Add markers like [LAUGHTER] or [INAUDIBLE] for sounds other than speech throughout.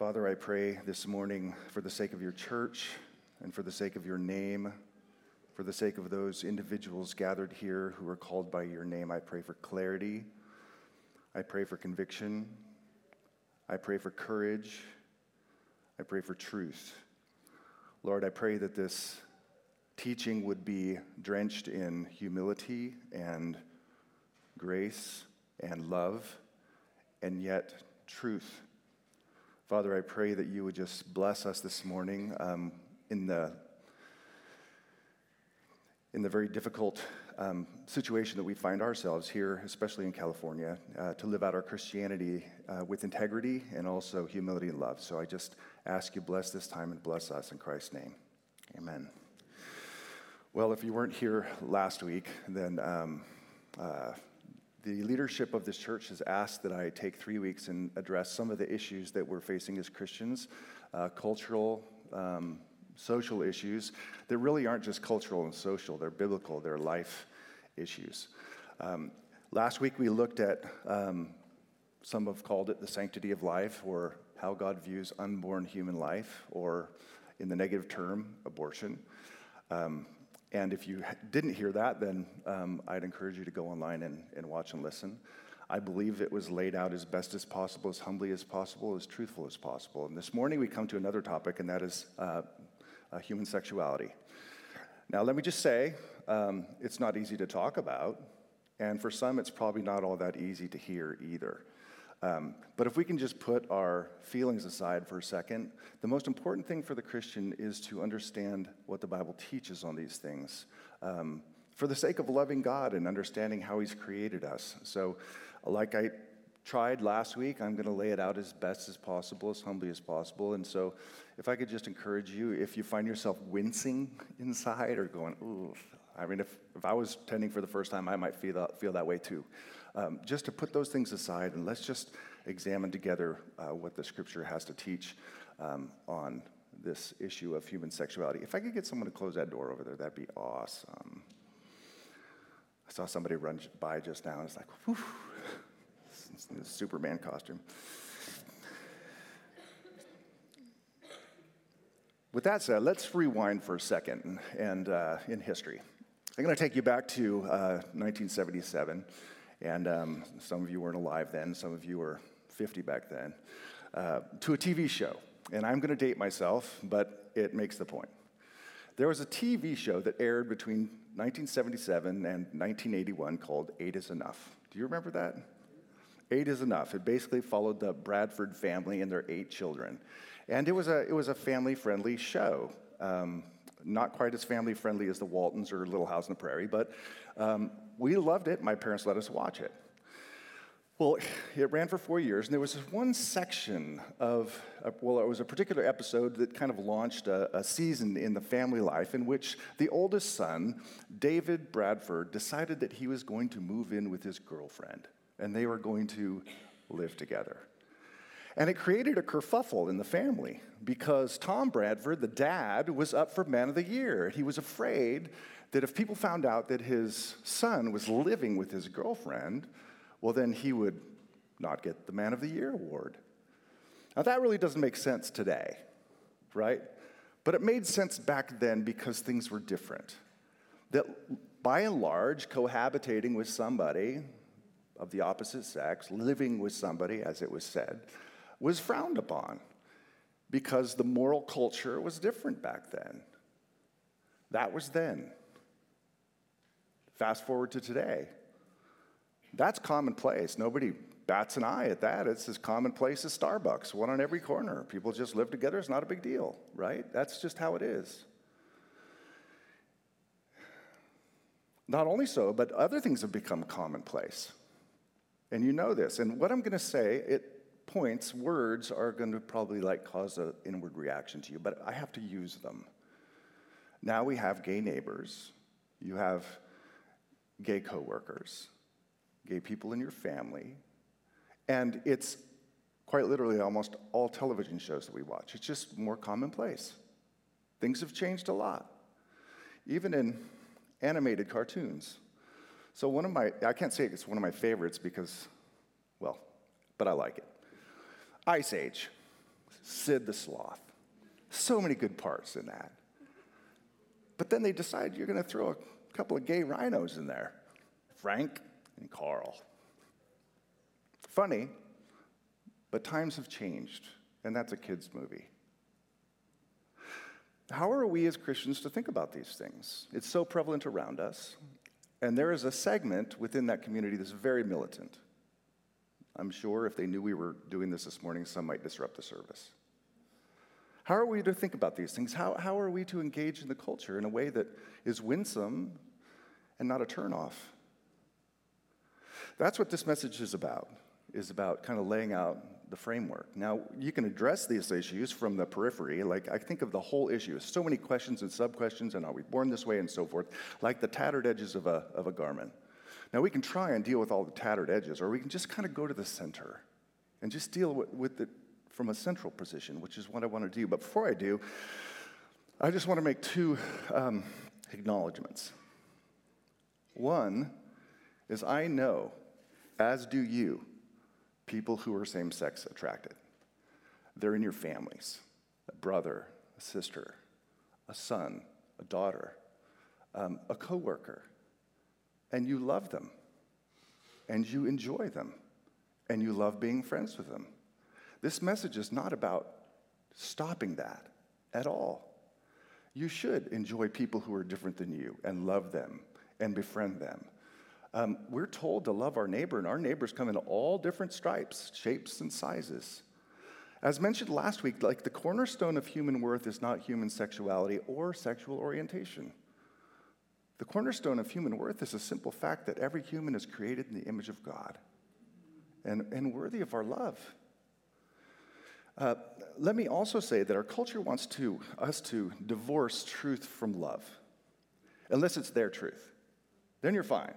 Father, I pray this morning for the sake of your church and for the sake of your name, for the sake of those individuals gathered here who are called by your name, I pray for clarity. I pray for conviction. I pray for courage. I pray for truth. Lord, I pray that this teaching would be drenched in humility and grace and love and yet truth. Father, I pray that you would just bless us this morning um, in, the, in the very difficult um, situation that we find ourselves here, especially in California, uh, to live out our Christianity uh, with integrity and also humility and love. So I just ask you bless this time and bless us in Christ's name. Amen. Well, if you weren't here last week, then um, uh, the leadership of this church has asked that I take three weeks and address some of the issues that we're facing as Christians, uh, cultural, um, social issues that really aren't just cultural and social, they're biblical, they're life issues. Um, last week we looked at, um, some have called it the sanctity of life, or how God views unborn human life, or in the negative term, abortion. Um, and if you didn't hear that, then um, I'd encourage you to go online and, and watch and listen. I believe it was laid out as best as possible, as humbly as possible, as truthful as possible. And this morning we come to another topic, and that is uh, uh, human sexuality. Now, let me just say, um, it's not easy to talk about, and for some, it's probably not all that easy to hear either. Um, but if we can just put our feelings aside for a second, the most important thing for the Christian is to understand what the Bible teaches on these things um, for the sake of loving God and understanding how He's created us. So, like I tried last week, I'm going to lay it out as best as possible, as humbly as possible. And so, if I could just encourage you, if you find yourself wincing [LAUGHS] inside or going, ooh, I mean, if, if I was tending for the first time, I might feel that, feel that way too um, just to put those things aside and let's just examine together uh, what the scripture has to teach um, on this issue of human sexuality. If I could get someone to close that door over there, that'd be awesome. I saw somebody run by just now, and it's like, whew, [LAUGHS] Superman costume. With that said, let's rewind for a second and uh, in history. I'm going to take you back to uh, 1977. And um, some of you weren't alive then, some of you were 50 back then, uh, to a TV show. And I'm going to date myself, but it makes the point. There was a TV show that aired between 1977 and 1981 called Eight is Enough. Do you remember that? Eight is Enough. It basically followed the Bradford family and their eight children. And it was a, it was a family friendly show. Um, not quite as family friendly as the Waltons or Little House on the Prairie, but um, we loved it. My parents let us watch it. Well, it ran for four years, and there was one section of, well, it was a particular episode that kind of launched a, a, season in the family life in which the oldest son, David Bradford, decided that he was going to move in with his girlfriend, and they were going to live together. And it created a kerfuffle in the family because Tom Bradford, the dad, was up for Man of the Year. He was afraid that if people found out that his son was living with his girlfriend, well, then he would not get the Man of the Year award. Now, that really doesn't make sense today, right? But it made sense back then because things were different. That by and large, cohabitating with somebody of the opposite sex, living with somebody, as it was said, was frowned upon because the moral culture was different back then. That was then. Fast forward to today. That's commonplace. Nobody bats an eye at that. It's as commonplace as Starbucks, one on every corner. People just live together. It's not a big deal, right? That's just how it is. Not only so, but other things have become commonplace. And you know this. And what I'm going to say, it points, words are going to probably like cause an inward reaction to you, but I have to use them. Now we have gay neighbors. You have gay coworkers, gay people in your family, and it's quite literally almost all television shows that we watch. It's just more commonplace. Things have changed a lot, even in animated cartoons. So, one of my, I can't say it's one of my favorites because, well, but I like it. Ice Age. Sid the Sloth. So many good parts in that. But then they decide you're going to throw a couple of gay rhinos in there Frank and Carl. Funny, but times have changed, and that's a kid's movie. How are we as Christians to think about these things? It's so prevalent around us, and there is a segment within that community that's very militant. I'm sure if they knew we were doing this this morning, some might disrupt the service. How are we to think about these things? How, how are we to engage in the culture in a way that is winsome and not a turnoff? That's what this message is about, is about kind of laying out the framework. Now, you can address these issues from the periphery. Like, I think of the whole issue. So many questions and sub questions, and are we born this way, and so forth, like the tattered edges of a, of a garment. Now, we can try and deal with all the tattered edges, or we can just kind of go to the center and just deal with, with it from a central position, which is what I want to do. But before I do, I just want to make two um, acknowledgments. One is I know, as do you, people who are same sex attracted. They're in your families a brother, a sister, a son, a daughter, um, a coworker. And you love them, and you enjoy them, and you love being friends with them. This message is not about stopping that at all. You should enjoy people who are different than you and love them and befriend them. Um, we're told to love our neighbor, and our neighbors come in all different stripes, shapes, and sizes. As mentioned last week, like the cornerstone of human worth is not human sexuality or sexual orientation. The cornerstone of human worth is a simple fact that every human is created in the image of God and, and worthy of our love. Uh, let me also say that our culture wants to, us to divorce truth from love, unless it's their truth. Then you're fine.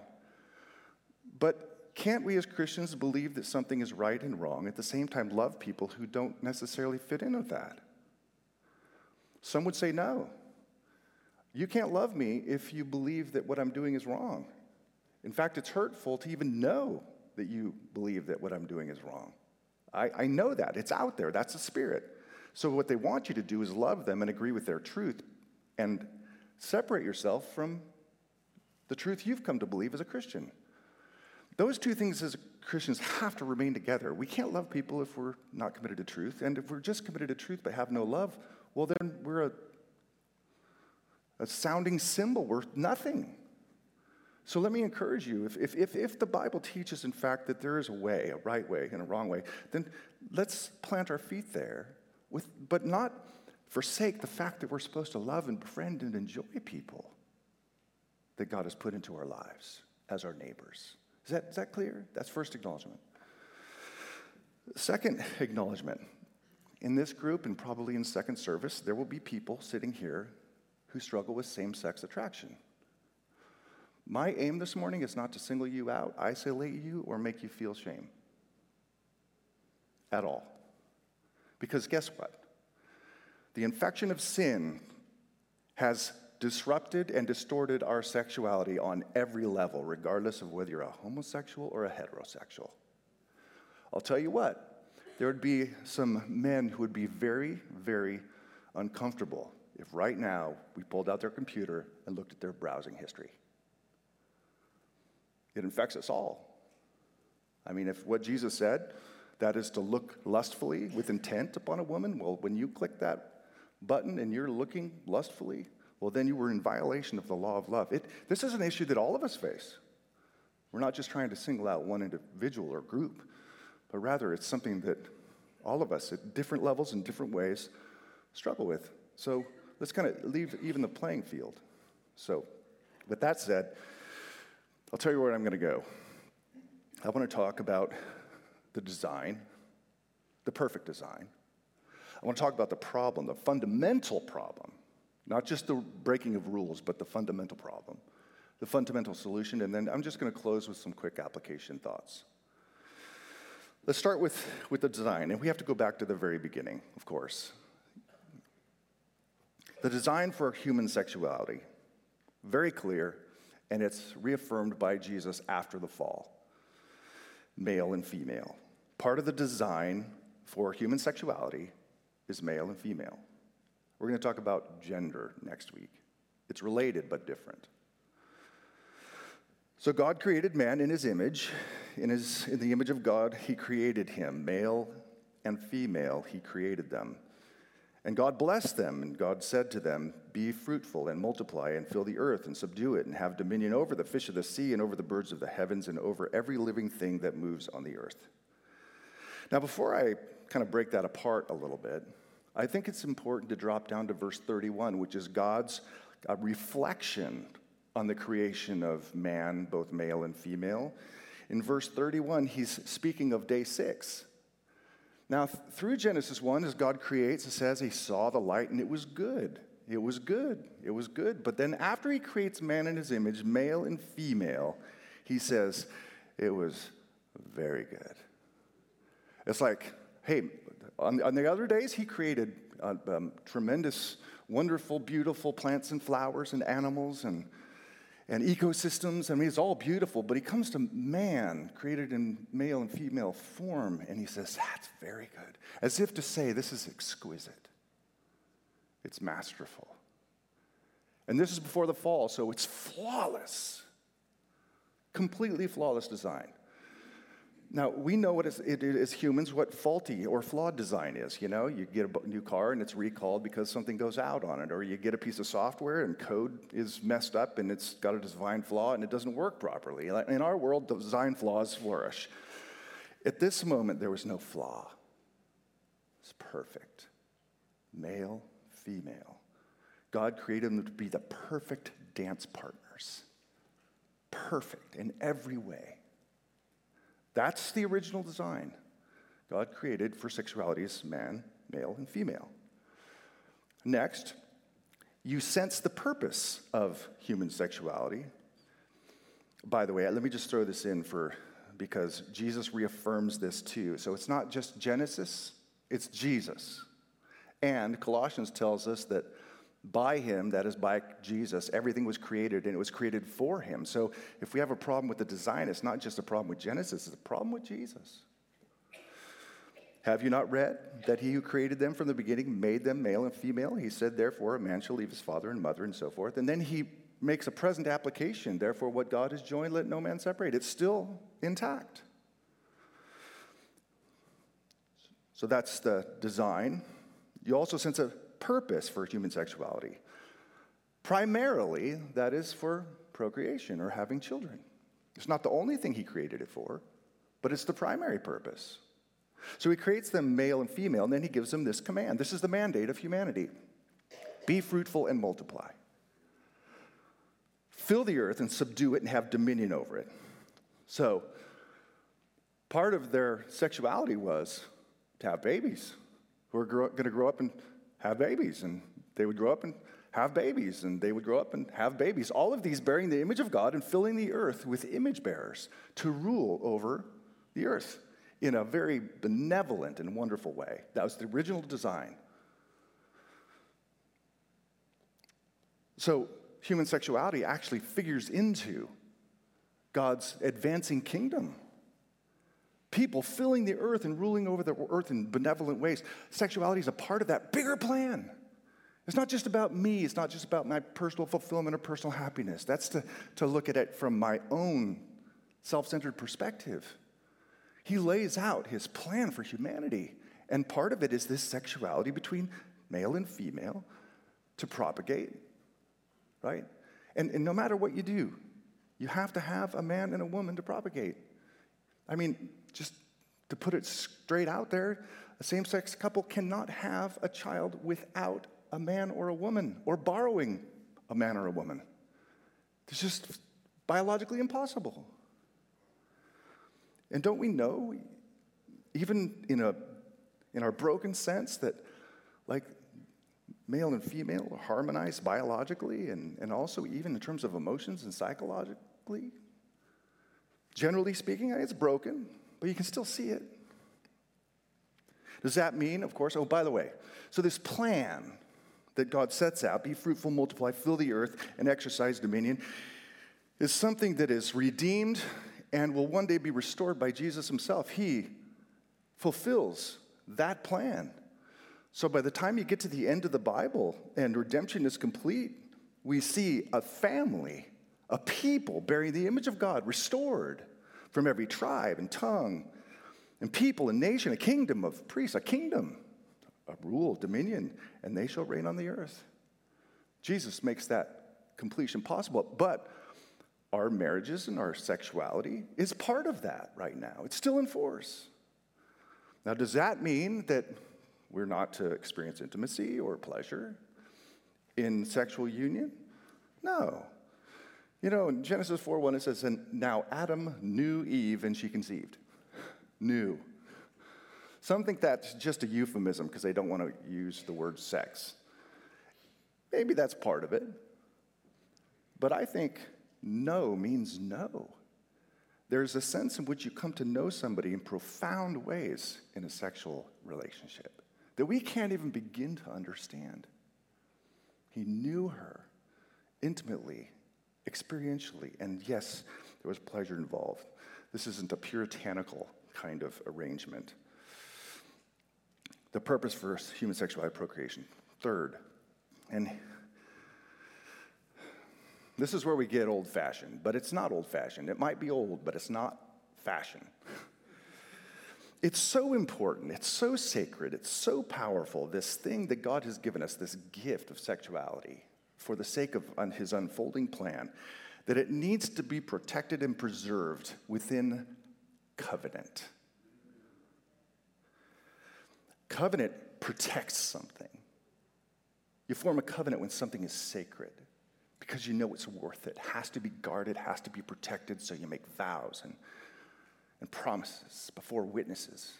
But can't we as Christians believe that something is right and wrong, at the same time love people who don't necessarily fit in with that? Some would say no. You can't love me if you believe that what I'm doing is wrong. In fact, it's hurtful to even know that you believe that what I'm doing is wrong. I, I know that. It's out there. That's the spirit. So, what they want you to do is love them and agree with their truth and separate yourself from the truth you've come to believe as a Christian. Those two things as Christians have to remain together. We can't love people if we're not committed to truth. And if we're just committed to truth but have no love, well, then we're a, a sounding cymbal worth nothing. So let me encourage you if, if, if, if the Bible teaches, in fact, that there is a way, a right way, and a wrong way, then let's plant our feet there, with, but not forsake the fact that we're supposed to love and befriend and enjoy people that God has put into our lives as our neighbors. Is that, is that clear? That's first acknowledgement. Second acknowledgement. In this group, and probably in second service, there will be people sitting here who struggle with same sex attraction. My aim this morning is not to single you out, isolate you, or make you feel shame at all. Because guess what? The infection of sin has disrupted and distorted our sexuality on every level, regardless of whether you're a homosexual or a heterosexual. I'll tell you what, there would be some men who would be very, very uncomfortable if right now we pulled out their computer and looked at their browsing history. It infects us all. I mean, if what Jesus said, that is to look lustfully with intent upon a woman, well, when you click that button and you're looking lustfully, well, then you were in violation of the law of love. It, this is an issue that all of us face. We're not just trying to single out one individual or group, but rather it's something that all of us at different levels and different ways struggle with. So let's kind of leave even the playing field. So, with that said, I'll tell you where I'm going to go. I want to talk about the design, the perfect design. I want to talk about the problem, the fundamental problem not just the breaking of rules, but the fundamental problem, the fundamental solution. And then I'm just going to close with some quick application thoughts. Let's start with, with the design. And we have to go back to the very beginning, of course. The design for human sexuality, very clear, and it's reaffirmed by Jesus after the fall male and female. Part of the design for human sexuality is male and female. We're going to talk about gender next week. It's related but different. So God created man in his image. In, his, in the image of God, he created him. Male and female, he created them. And God blessed them, and God said to them, Be fruitful and multiply and fill the earth and subdue it and have dominion over the fish of the sea and over the birds of the heavens and over every living thing that moves on the earth. Now, before I kind of break that apart a little bit, I think it's important to drop down to verse 31, which is God's uh, reflection on the creation of man, both male and female. In verse 31, he's speaking of day six. Now, th- through Genesis 1, as God creates, it says he saw the light and it was good. It was good. It was good. But then, after he creates man in his image, male and female, he says it was very good. It's like, hey, on, on the other days, he created uh, um, tremendous, wonderful, beautiful plants and flowers and animals and and ecosystems. I mean, it's all beautiful, but he comes to man, created in male and female form, and he says, That's very good. As if to say, This is exquisite, it's masterful. And this is before the fall, so it's flawless, completely flawless design. Now, we know what it is humans what faulty or flawed design is. You know, you get a new car and it's recalled because something goes out on it, or you get a piece of software and code is messed up and it's got a design flaw and it doesn't work properly. In our world, design flaws flourish. At this moment, there was no flaw. It's perfect. Male, female. God created them to be the perfect dance partners. Perfect in every way. That's the original design. God created for sexuality as man, male, and female. Next, you sense the purpose of human sexuality. By the way, let me just throw this in for because Jesus reaffirms this too. So it's not just Genesis, it's Jesus. And Colossians tells us that by him, that is by Jesus, everything was created and it was created for him. So if we have a problem with the design, it's not just a problem with Genesis, it's a problem with Jesus. Have you not read that he who created them from the beginning made them male and female? He said, therefore, a man shall leave his father and mother and so forth. And then he makes a present application. Therefore, what God has joined, let no man separate. It's still intact. So that's the design. You also sense a purpose for human sexuality. Primarily, that is for procreation or having children. It's not the only thing he created it for, but it's the primary purpose. So he creates them male and female, and then he gives them this command. This is the mandate of humanity be fruitful and multiply. Fill the earth and subdue it and have dominion over it. So, part of their sexuality was to have babies who are going to grow up and have babies. And they would grow up and have babies, and they would grow up and have babies. All of these bearing the image of God and filling the earth with image bearers to rule over the earth in a very benevolent and wonderful way. That was the original design. So, human sexuality actually figures into God's advancing kingdom people filling the earth and ruling over the earth in benevolent ways. Sexuality is a part of that bigger plan. It's not just about me, it's not just about my personal fulfillment or personal happiness. That's to, to look at it from my own self centered perspective. He lays out his plan for humanity, and part of it is this sexuality between male and female to propagate, right? And, and no matter what you do, you have to have a man and a woman to propagate. I mean, just to put it straight out there, a same sex couple cannot have a child without a man or a woman or borrowing a man or a woman. It's just biologically impossible. And don't we know, even in, a, in our broken sense, that like male and female are harmonized biologically and, and also even in terms of emotions and psychologically? Generally speaking, it's broken but you can still see it. Does that mean, of course, oh, by the way, so this plan that God sets out be fruitful, multiply, fill the earth, and exercise dominion is something that is redeemed and will one day be restored by Jesus himself. He fulfills that plan. So by the time you get to the end of the Bible and redemption is complete, we see a family, a people bearing the image of God restored from every tribe and tongue and people and nation, a kingdom of priests, a kingdom, a rule, dominion, and they shall reign on the earth. Jesus makes that completion possible. But our marriages and our sexuality is part of that right now. It's still in force. Now, does that mean that we're not to experience intimacy or pleasure in sexual union? No. You know, in Genesis 4 1, it says, And now Adam knew Eve and she conceived. Knew. Some think that's just a euphemism because they don't want to use the word sex. Maybe that's part of it. But I think know means no. There's a sense in which you come to know somebody in profound ways in a sexual relationship that we can't even begin to understand. He knew her intimately, experientially, and yes, there was pleasure involved. This isn't a puritanical kind of arrangement. The purpose for human sexuality procreation. Third, and this is where we get old fashioned, but it's not old fashioned. It might be old, but it's not fashion. It's so important, it's so sacred, it's so powerful, this thing that God has given us, this gift of sexuality, for the sake of his unfolding plan, that it needs to be protected and preserved within covenant. Covenant protects something. You form a covenant when something is sacred because you know it's worth it. Has to be guarded, has to be protected, so you make vows and, and promises before witnesses.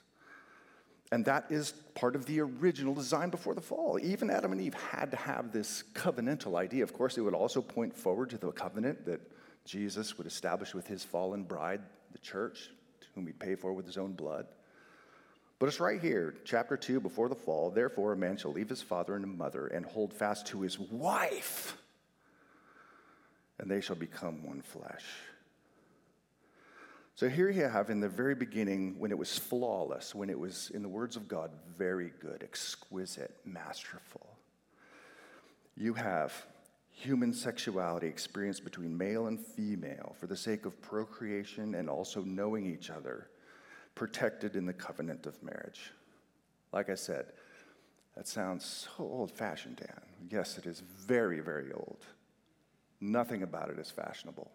And that is part of the original design before the fall. Even Adam and Eve had to have this covenantal idea. Of course, it would also point forward to the covenant that Jesus would establish with his fallen bride, the church, whom he'd pay for with his own blood. But it's right here, chapter 2, before the fall. Therefore, a man shall leave his father and mother and hold fast to his wife and they shall become one flesh. So here you have in the very beginning, when it was flawless, when it was, in the words of God, very good, exquisite, masterful, you have human sexuality experienced between male and female for the sake of procreation and also knowing each other, protected in the covenant of marriage. Like I said, that sounds so old fashioned, Dan. Yes, it is very, very old. Nothing about it is fashionable.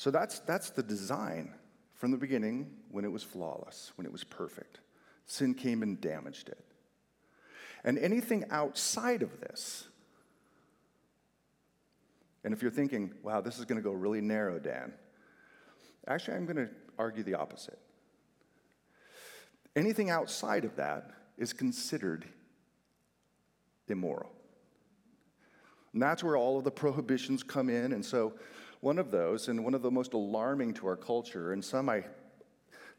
So that's, that's the design from the beginning when it was flawless, when it was perfect. Sin came and damaged it. And anything outside of this, and if you're thinking, wow, this is going to go really narrow, Dan, actually, I'm going to argue the opposite. Anything outside of that is considered immoral. And that's where all of the prohibitions come in. And so, one of those, and one of the most alarming to our culture, and some I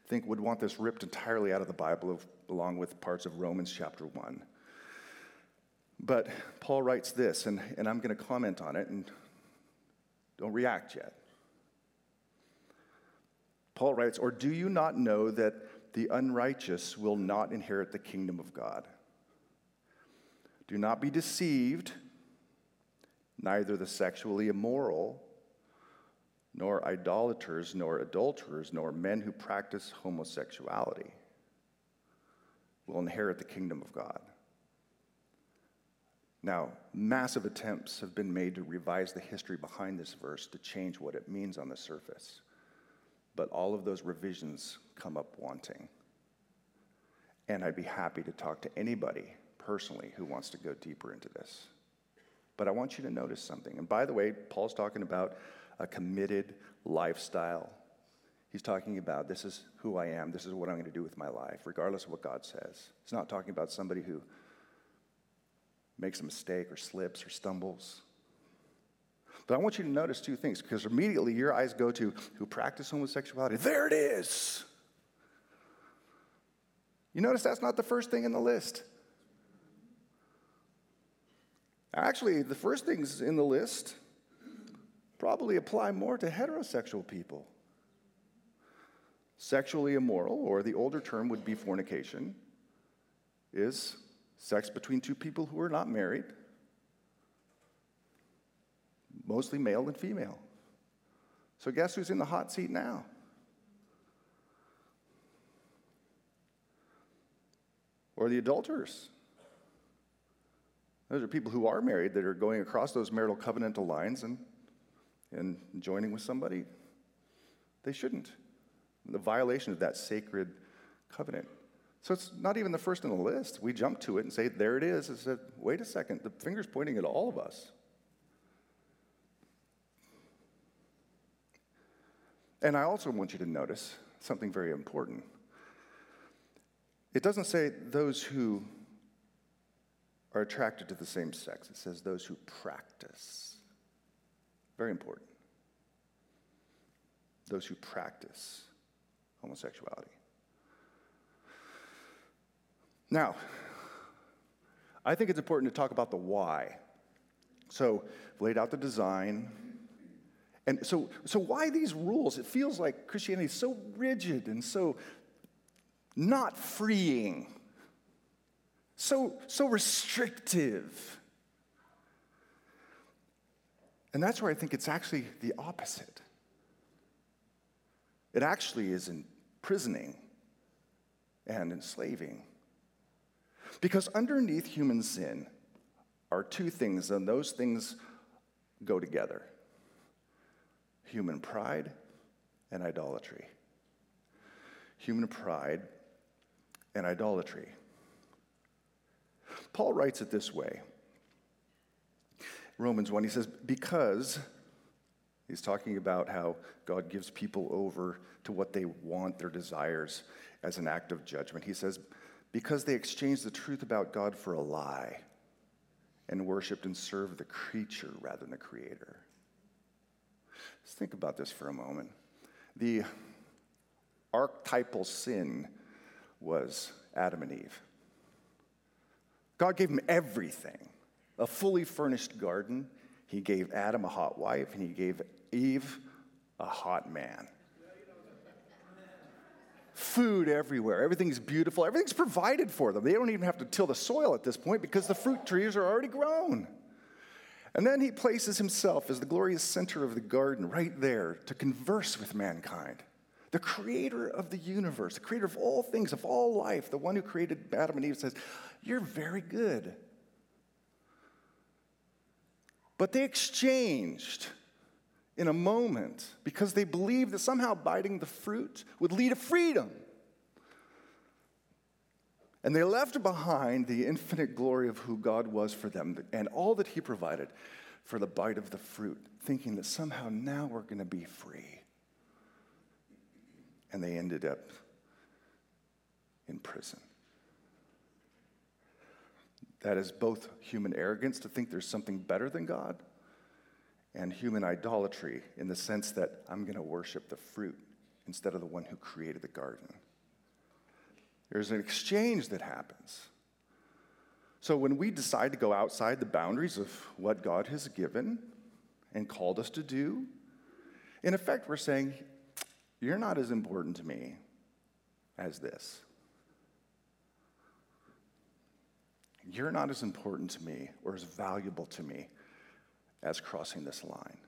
think would want this ripped entirely out of the Bible, along with parts of Romans chapter 1. But Paul writes this, and, and I'm going to comment on it, and don't react yet. Paul writes, Or do you not know that the unrighteous will not inherit the kingdom of God? Do not be deceived neither the sexually immoral, nor idolaters, nor adulterers, nor men who practice homosexuality will inherit the kingdom of God. Now, massive attempts have been made to revise the history behind this verse to change what it means on the surface. But all of those revisions come up wanting. And I'd be happy to talk to anybody personally who wants to go deeper into this. But I want you to notice something. And by the way, Paul's talking about a committed lifestyle. He's talking about this is who I am, this is what I'm going to do with my life, regardless of what God says. He's not talking about somebody who makes a mistake or slips or stumbles. But I want you to notice two things because immediately your eyes go to who practice homosexuality. There it is. You notice that's not the first thing in the list. Actually, the first things in the list probably apply more to heterosexual people. Sexually immoral, or the older term would be fornication, is sex between two people who are not married, mostly male and female. So, guess who's in the hot seat now? Or the adulterers. Those are people who are married that are going across those marital covenantal lines and, and joining with somebody they shouldn't. The violation of that sacred covenant. So it's not even the first on the list. We jump to it and say, there it is. It said, wait a second, the finger's pointing at all of us. And I also want you to notice something very important. It doesn't say those who are attracted to the same sex, it says those who practice. Very important. Those who practice homosexuality. Now, I think it's important to talk about the why. So, I've laid out the design. And so, so why these rules? It feels like Christianity is so rigid and so not freeing, so, so restrictive. And that's where I think it's actually the opposite. It actually is imprisoning and enslaving. Because underneath human sin are two things, and those things go together human pride and idolatry. Human pride and idolatry. Paul writes it this way Romans 1, he says, Because, he's talking about how God gives people over to what they want, their desires, as an act of judgment. He says, because they exchanged the truth about God for a lie and worshiped and served the creature rather than the creator. Let's think about this for a moment. The archetypal sin was Adam and Eve. God gave them everything a fully furnished garden. He gave Adam a hot wife, and he gave Eve a hot man food everywhere. Everything's beautiful. Everything's provided for them. They don't even have to till the soil at this point because the fruit trees are already grown. And then he places himself as the glorious center of the garden right there to converse with mankind. The creator of the universe, the creator of all things, of all life, the one who created Adam and Eve says, You're very good. But they exchanged in a moment because they believed that somehow biting the fruit would lead to freedom. And they left behind the infinite glory of who God was for them and all that He provided for the bite of the fruit, thinking that somehow now we're going to be free. And they ended up in prison. That is both human arrogance to think there's something better than God and human idolatry in the sense that I'm going to worship the fruit instead of the one who created the garden. There's an exchange that happens. So when we decide to go outside the boundaries of what God has given and called us to do, in effect, we're saying, You're not as important to me as this. You're not as important to me or as valuable to me as crossing this line.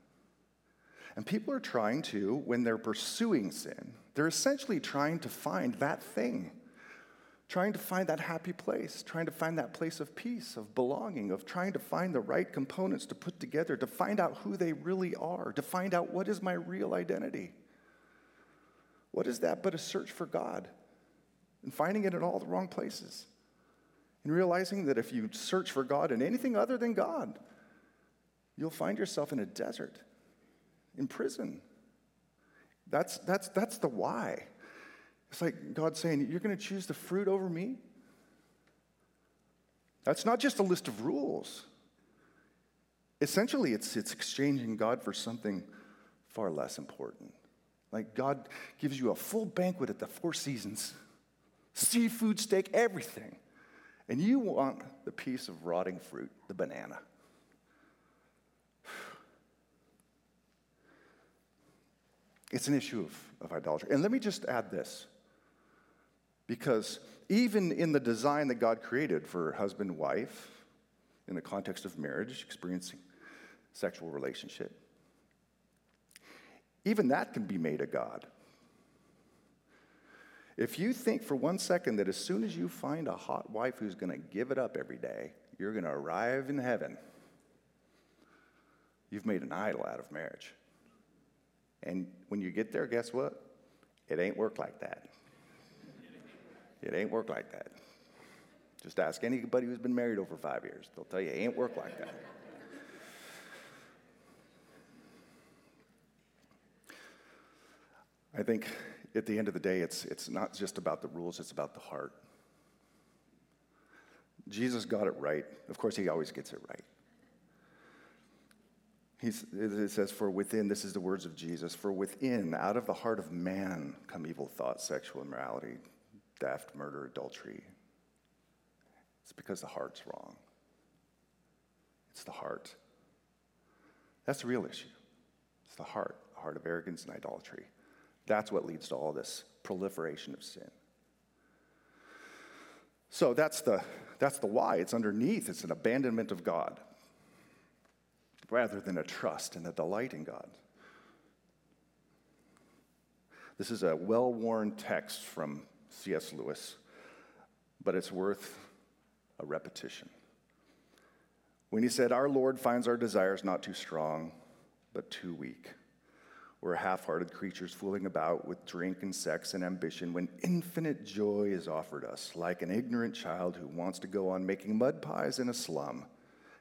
And people are trying to, when they're pursuing sin, they're essentially trying to find that thing, trying to find that happy place, trying to find that place of peace, of belonging, of trying to find the right components to put together, to find out who they really are, to find out what is my real identity. What is that but a search for God and finding it in all the wrong places? And realizing that if you search for God in anything other than God, you'll find yourself in a desert, in prison. That's, that's, that's the why. It's like God saying, You're going to choose the fruit over me? That's not just a list of rules. Essentially, it's, it's exchanging God for something far less important. Like God gives you a full banquet at the Four Seasons seafood, steak, everything. And you want the piece of rotting fruit, the banana. [SIGHS] It's an issue of, of idolatry. And let me just add this Because even in the design that God created for husband and wife, in the context of marriage, experiencing sexual relationship, even that can be made a God. If you think for one second that as soon as you find a hot wife who's going to give it up every day, you're going to arrive in heaven, you've made an idol out of marriage. And when you get there, guess what? It ain't work like that. It ain't work like that. Just ask anybody who's been married over five years. They'll tell you it ain't work like that. I think at the end of the day, it's, it's not just about the rules, it's about the heart. Jesus got it right. Of course, he always gets it right. He's, it says, For within, this is the words of Jesus, for within, out of the heart of man come evil thoughts, sexual immorality, theft, murder, adultery. It's because the heart's wrong. It's the heart. That's the real issue. It's the heart, the heart of arrogance and idolatry. That's what leads to all this proliferation of sin. So that's the, that's the why. It's underneath, it's an abandonment of God rather than a trust and a delight in God. This is a well worn text from C.S. Lewis, but it's worth a repetition. When he said, Our Lord finds our desires not too strong, but too weak. We're half hearted creatures fooling about with drink and sex and ambition when infinite joy is offered us, like an ignorant child who wants to go on making mud pies in a slum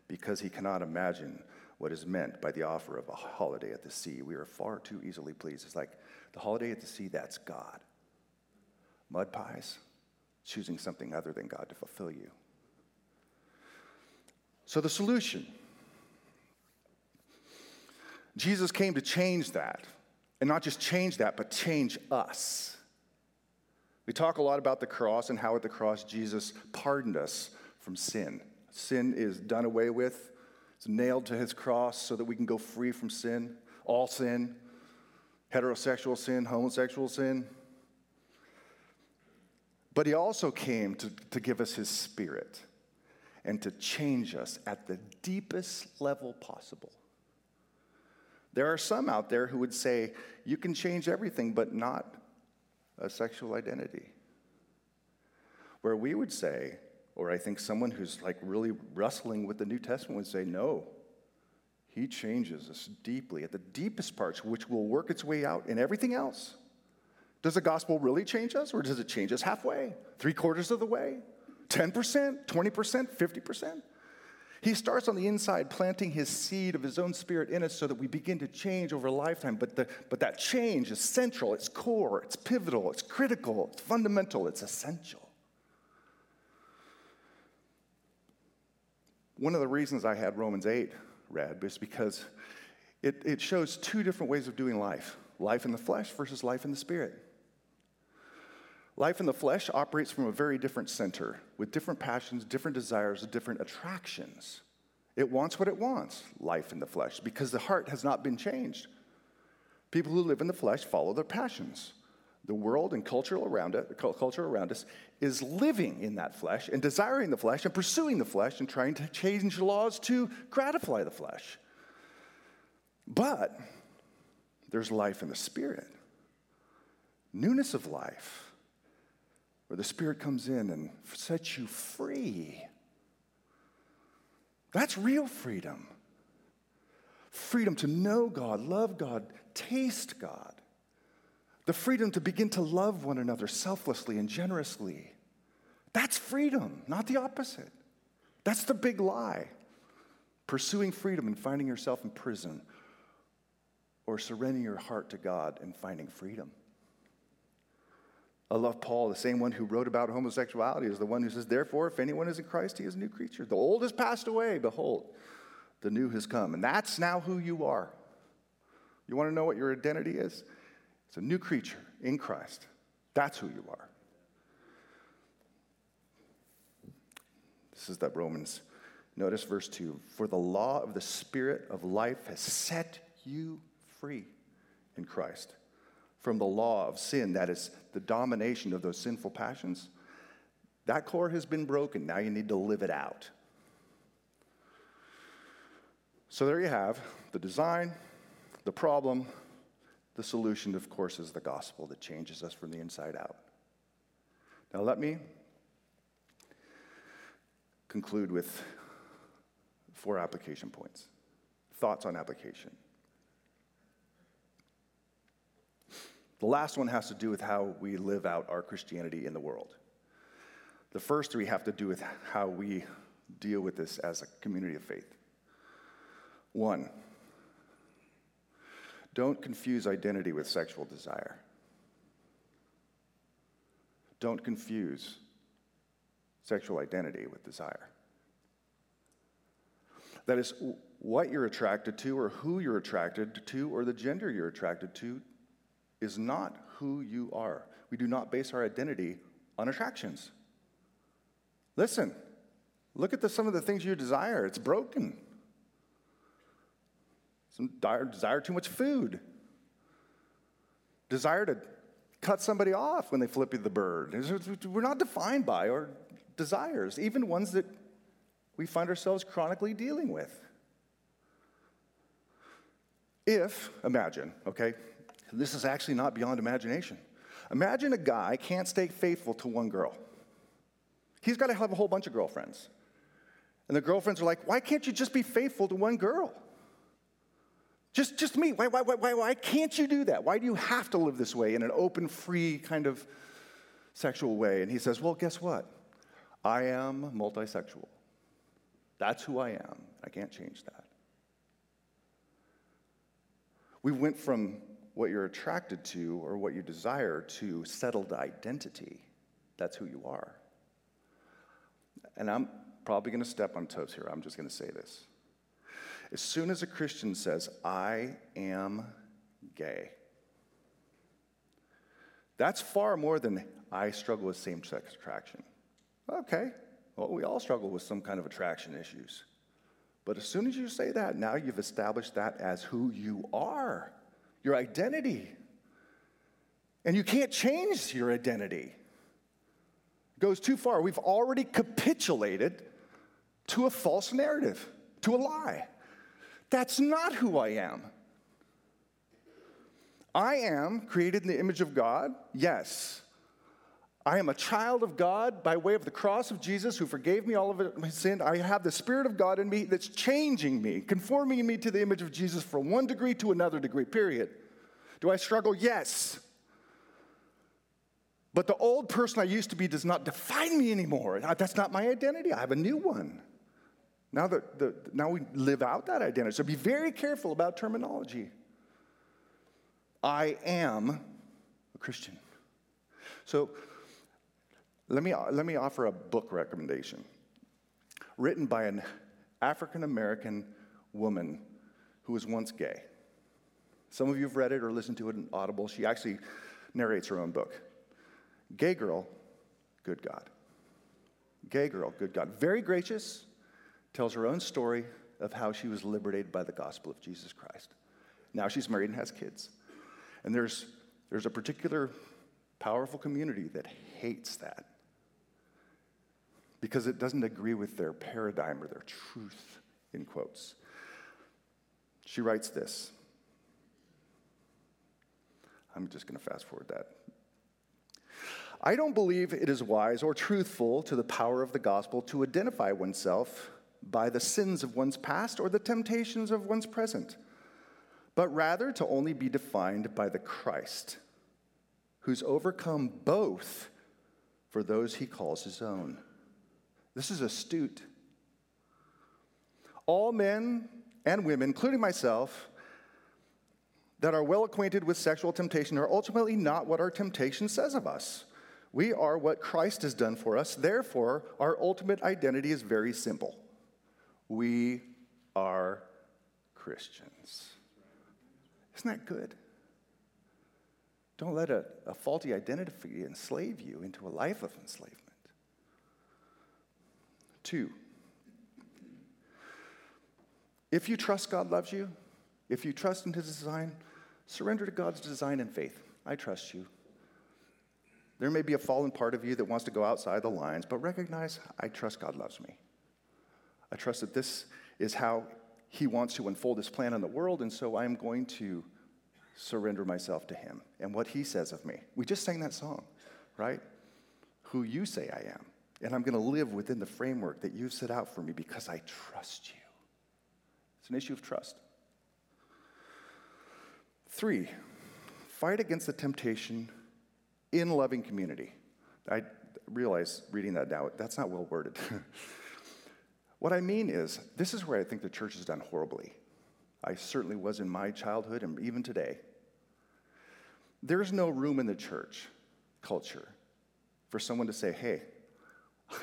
because he cannot imagine what is meant by the offer of a holiday at the sea. We are far too easily pleased. It's like the holiday at the sea, that's God. Mud pies, choosing something other than God to fulfill you. So the solution Jesus came to change that. And not just change that, but change us. We talk a lot about the cross and how at the cross Jesus pardoned us from sin. Sin is done away with, it's nailed to his cross so that we can go free from sin, all sin, heterosexual sin, homosexual sin. But he also came to, to give us his spirit and to change us at the deepest level possible. There are some out there who would say you can change everything, but not a sexual identity. Where we would say, or I think someone who's like really wrestling with the New Testament would say, no, he changes us deeply at the deepest parts, which will work its way out in everything else. Does the gospel really change us, or does it change us halfway, three quarters of the way, 10%, 20%, 50%? He starts on the inside, planting his seed of his own spirit in us so that we begin to change over a lifetime. But, the, but that change is central, it's core, it's pivotal, it's critical, it's fundamental, it's essential. One of the reasons I had Romans 8 read was because it, it shows two different ways of doing life life in the flesh versus life in the spirit. Life in the flesh operates from a very different center with different passions, different desires, different attractions. It wants what it wants, life in the flesh, because the heart has not been changed. People who live in the flesh follow their passions. The world and culture around it, culture around us is living in that flesh and desiring the flesh and pursuing the flesh and trying to change laws to gratify the flesh. But there's life in the spirit, newness of life where the Spirit comes in and sets you free. That's real freedom. Freedom to know God, love God, taste God. The freedom to begin to love one another selflessly and generously. That's freedom, not the opposite. That's the big lie. Pursuing freedom and finding yourself in prison, or surrendering your heart to God and finding freedom. I love Paul, the same one who wrote about homosexuality, is the one who says, Therefore, if anyone is in Christ, he is a new creature. The old has passed away. Behold, the new has come. And that's now who you are. You want to know what your identity is? It's a new creature in Christ. That's who you are. This is that Romans. Notice verse 2 For the law of the Spirit of life has set you free in Christ from the law of sin, that is the domination of those sinful passions, that core has been broken. Now you need to live it out. So there you have the design, the problem, the solution, of course, is the gospel that changes us from the inside out. Now, let me conclude with four application points. Thoughts on application. The last one has to do with how we live out our Christianity in the world. The first three have to do with how we deal with this as a community of faith. One, don't confuse identity with sexual desire. Don't confuse sexual identity with desire. That is, what you're attracted to, or who you're attracted to, or the gender you're attracted to is not who you are. We do not base our identity on attractions. Listen, look at the, some of the things you desire. It's broken. Some desire too much food. Desire to cut somebody off when they flip you the bird. We're not defined by our desires, even ones that we find ourselves chronically dealing with. If, imagine, okay, this is actually not beyond imagination. Imagine a guy can't stay faithful to one girl. He's got to have a whole bunch of girlfriends. And the girlfriends are like, why can't you just be faithful to one girl? Just, just me. Why, why, why, why can't you do that? Why do you have to live this way in an open, free kind of sexual way? And he says, Well, guess what? I am multisexual. That's who I am. I can't change that. We went from what you're attracted to or what you desire to settled identity. That's who you are. And I'm probably going to step on toes here. I'm just going to say this. As soon as a Christian says, I am gay, that's far more than I struggle with same sex attraction. Okay, well, we all struggle with some kind of attraction issues. But as soon as you say that, now you've established that as who you are, your identity. And you can't change your identity. It goes too far. We've already capitulated to a false narrative, to a lie. That's not who I am. I am created in the image of God, yes. I am a child of God by way of the cross of Jesus who forgave me all of my sin. I have the Spirit of God in me that's changing me, conforming me to the image of Jesus from one degree to another degree, period. Do I struggle? Yes. But the old person I used to be does not define me anymore. That's not my identity. I have a new one. Now, that the, now we live out that identity. So be very careful about terminology. I am a Christian. So let me, let me offer a book recommendation written by an African American woman who was once gay. Some of you have read it or listened to it in Audible. She actually narrates her own book. Gay Girl, Good God. Gay Girl, Good God. Very gracious, tells her own story of how she was liberated by the gospel of Jesus Christ. Now she's married and has kids. And there's, there's a particular powerful community that hates that because it doesn't agree with their paradigm or their truth, in quotes. She writes this. I'm just going to fast forward that. I don't believe it is wise or truthful to the power of the gospel to identify oneself by the sins of one's past or the temptations of one's present, but rather to only be defined by the Christ, who's overcome both for those he calls his own. This is astute. All men and women, including myself, that are well acquainted with sexual temptation are ultimately not what our temptation says of us. We are what Christ has done for us. Therefore, our ultimate identity is very simple we are Christians. Isn't that good? Don't let a, a faulty identity enslave you into a life of enslavement. Two, if you trust God loves you, if you trust in His design, surrender to God's design in faith. I trust you. There may be a fallen part of you that wants to go outside the lines, but recognize I trust God loves me. I trust that this is how He wants to unfold His plan in the world, and so I'm going to surrender myself to Him and what He says of me. We just sang that song, right? Who you say I am. And I'm going to live within the framework that you've set out for me because I trust you. It's an issue of trust. Three, fight against the temptation in loving community. I realize reading that now, that's not well worded. [LAUGHS] what I mean is, this is where I think the church has done horribly. I certainly was in my childhood and even today. There's no room in the church culture for someone to say, hey,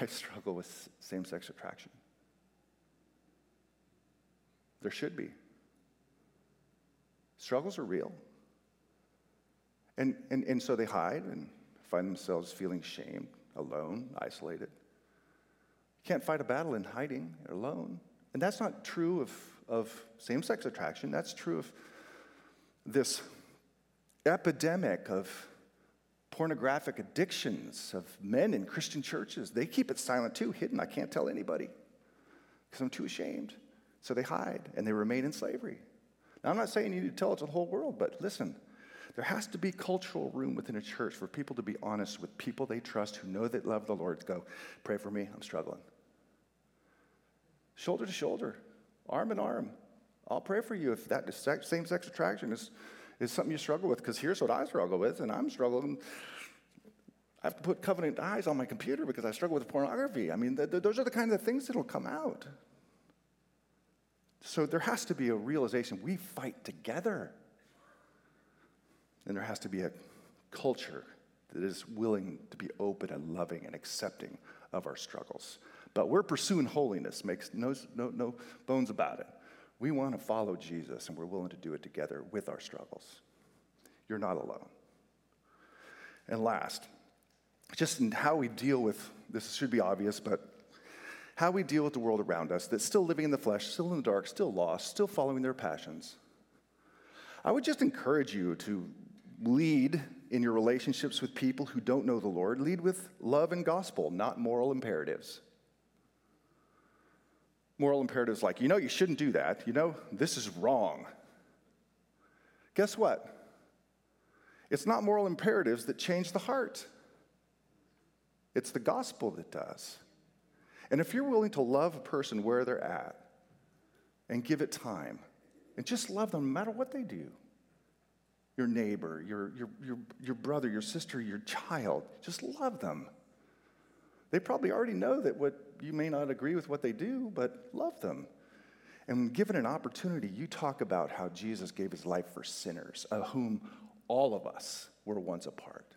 I struggle with same sex attraction. There should be. Struggles are real. And, and, and so they hide and find themselves feeling shamed, alone, isolated. You can't fight a battle in hiding or alone. And that's not true of, of same sex attraction, that's true of this epidemic of pornographic addictions of men in Christian churches. They keep it silent too, hidden. I can't tell anybody because I'm too ashamed. So they hide and they remain in slavery. Now, I'm not saying you need to tell it to the whole world, but listen, there has to be cultural room within a church for people to be honest with people they trust who know that love the Lord. Go, pray for me, I'm struggling. Shoulder to shoulder, arm in arm. I'll pray for you if that same sex attraction is is something you struggle with because here's what I struggle with, and I'm struggling. I have to put covenant eyes on my computer because I struggle with pornography. I mean, th- th- those are the kind of things that'll come out. So there has to be a realization we fight together. And there has to be a culture that is willing to be open and loving and accepting of our struggles. But we're pursuing holiness, makes no, no, no bones about it. We want to follow Jesus, and we're willing to do it together with our struggles. You're not alone. And last, just in how we deal with this should be obvious, but how we deal with the world around us that's still living in the flesh, still in the dark, still lost, still following their passions. I would just encourage you to lead in your relationships with people who don't know the Lord. Lead with love and gospel, not moral imperatives moral imperatives like, you know, you shouldn't do that. You know, this is wrong. Guess what? It's not moral imperatives that change the heart, it's the gospel that does. And if you're willing to love a person where they're at and give it time and just love them no matter what they do, your neighbor, your, your, your, your brother, your sister, your child, just love them. They probably already know that what you may not agree with what they do, but love them. And given an opportunity, you talk about how Jesus gave his life for sinners, of whom all of us were once a part.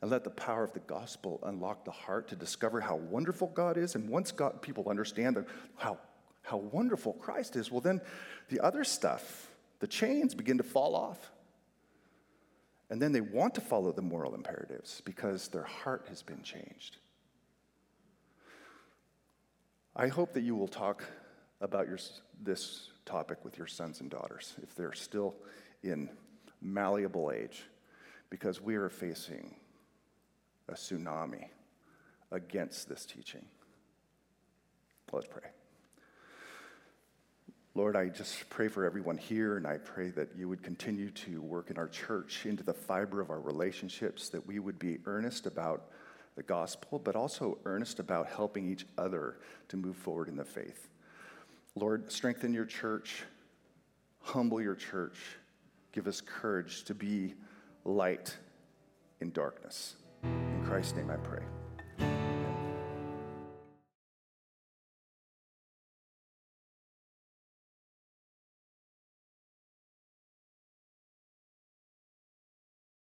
And let the power of the gospel unlock the heart to discover how wonderful God is. And once God, people understand how, how wonderful Christ is, well, then the other stuff, the chains begin to fall off. And then they want to follow the moral imperatives because their heart has been changed. I hope that you will talk about your, this topic with your sons and daughters if they're still in malleable age, because we are facing a tsunami against this teaching. Let's pray. Lord, I just pray for everyone here, and I pray that you would continue to work in our church into the fiber of our relationships, that we would be earnest about the gospel, but also earnest about helping each other to move forward in the faith. Lord, strengthen your church, humble your church, give us courage to be light in darkness. In Christ's name I pray.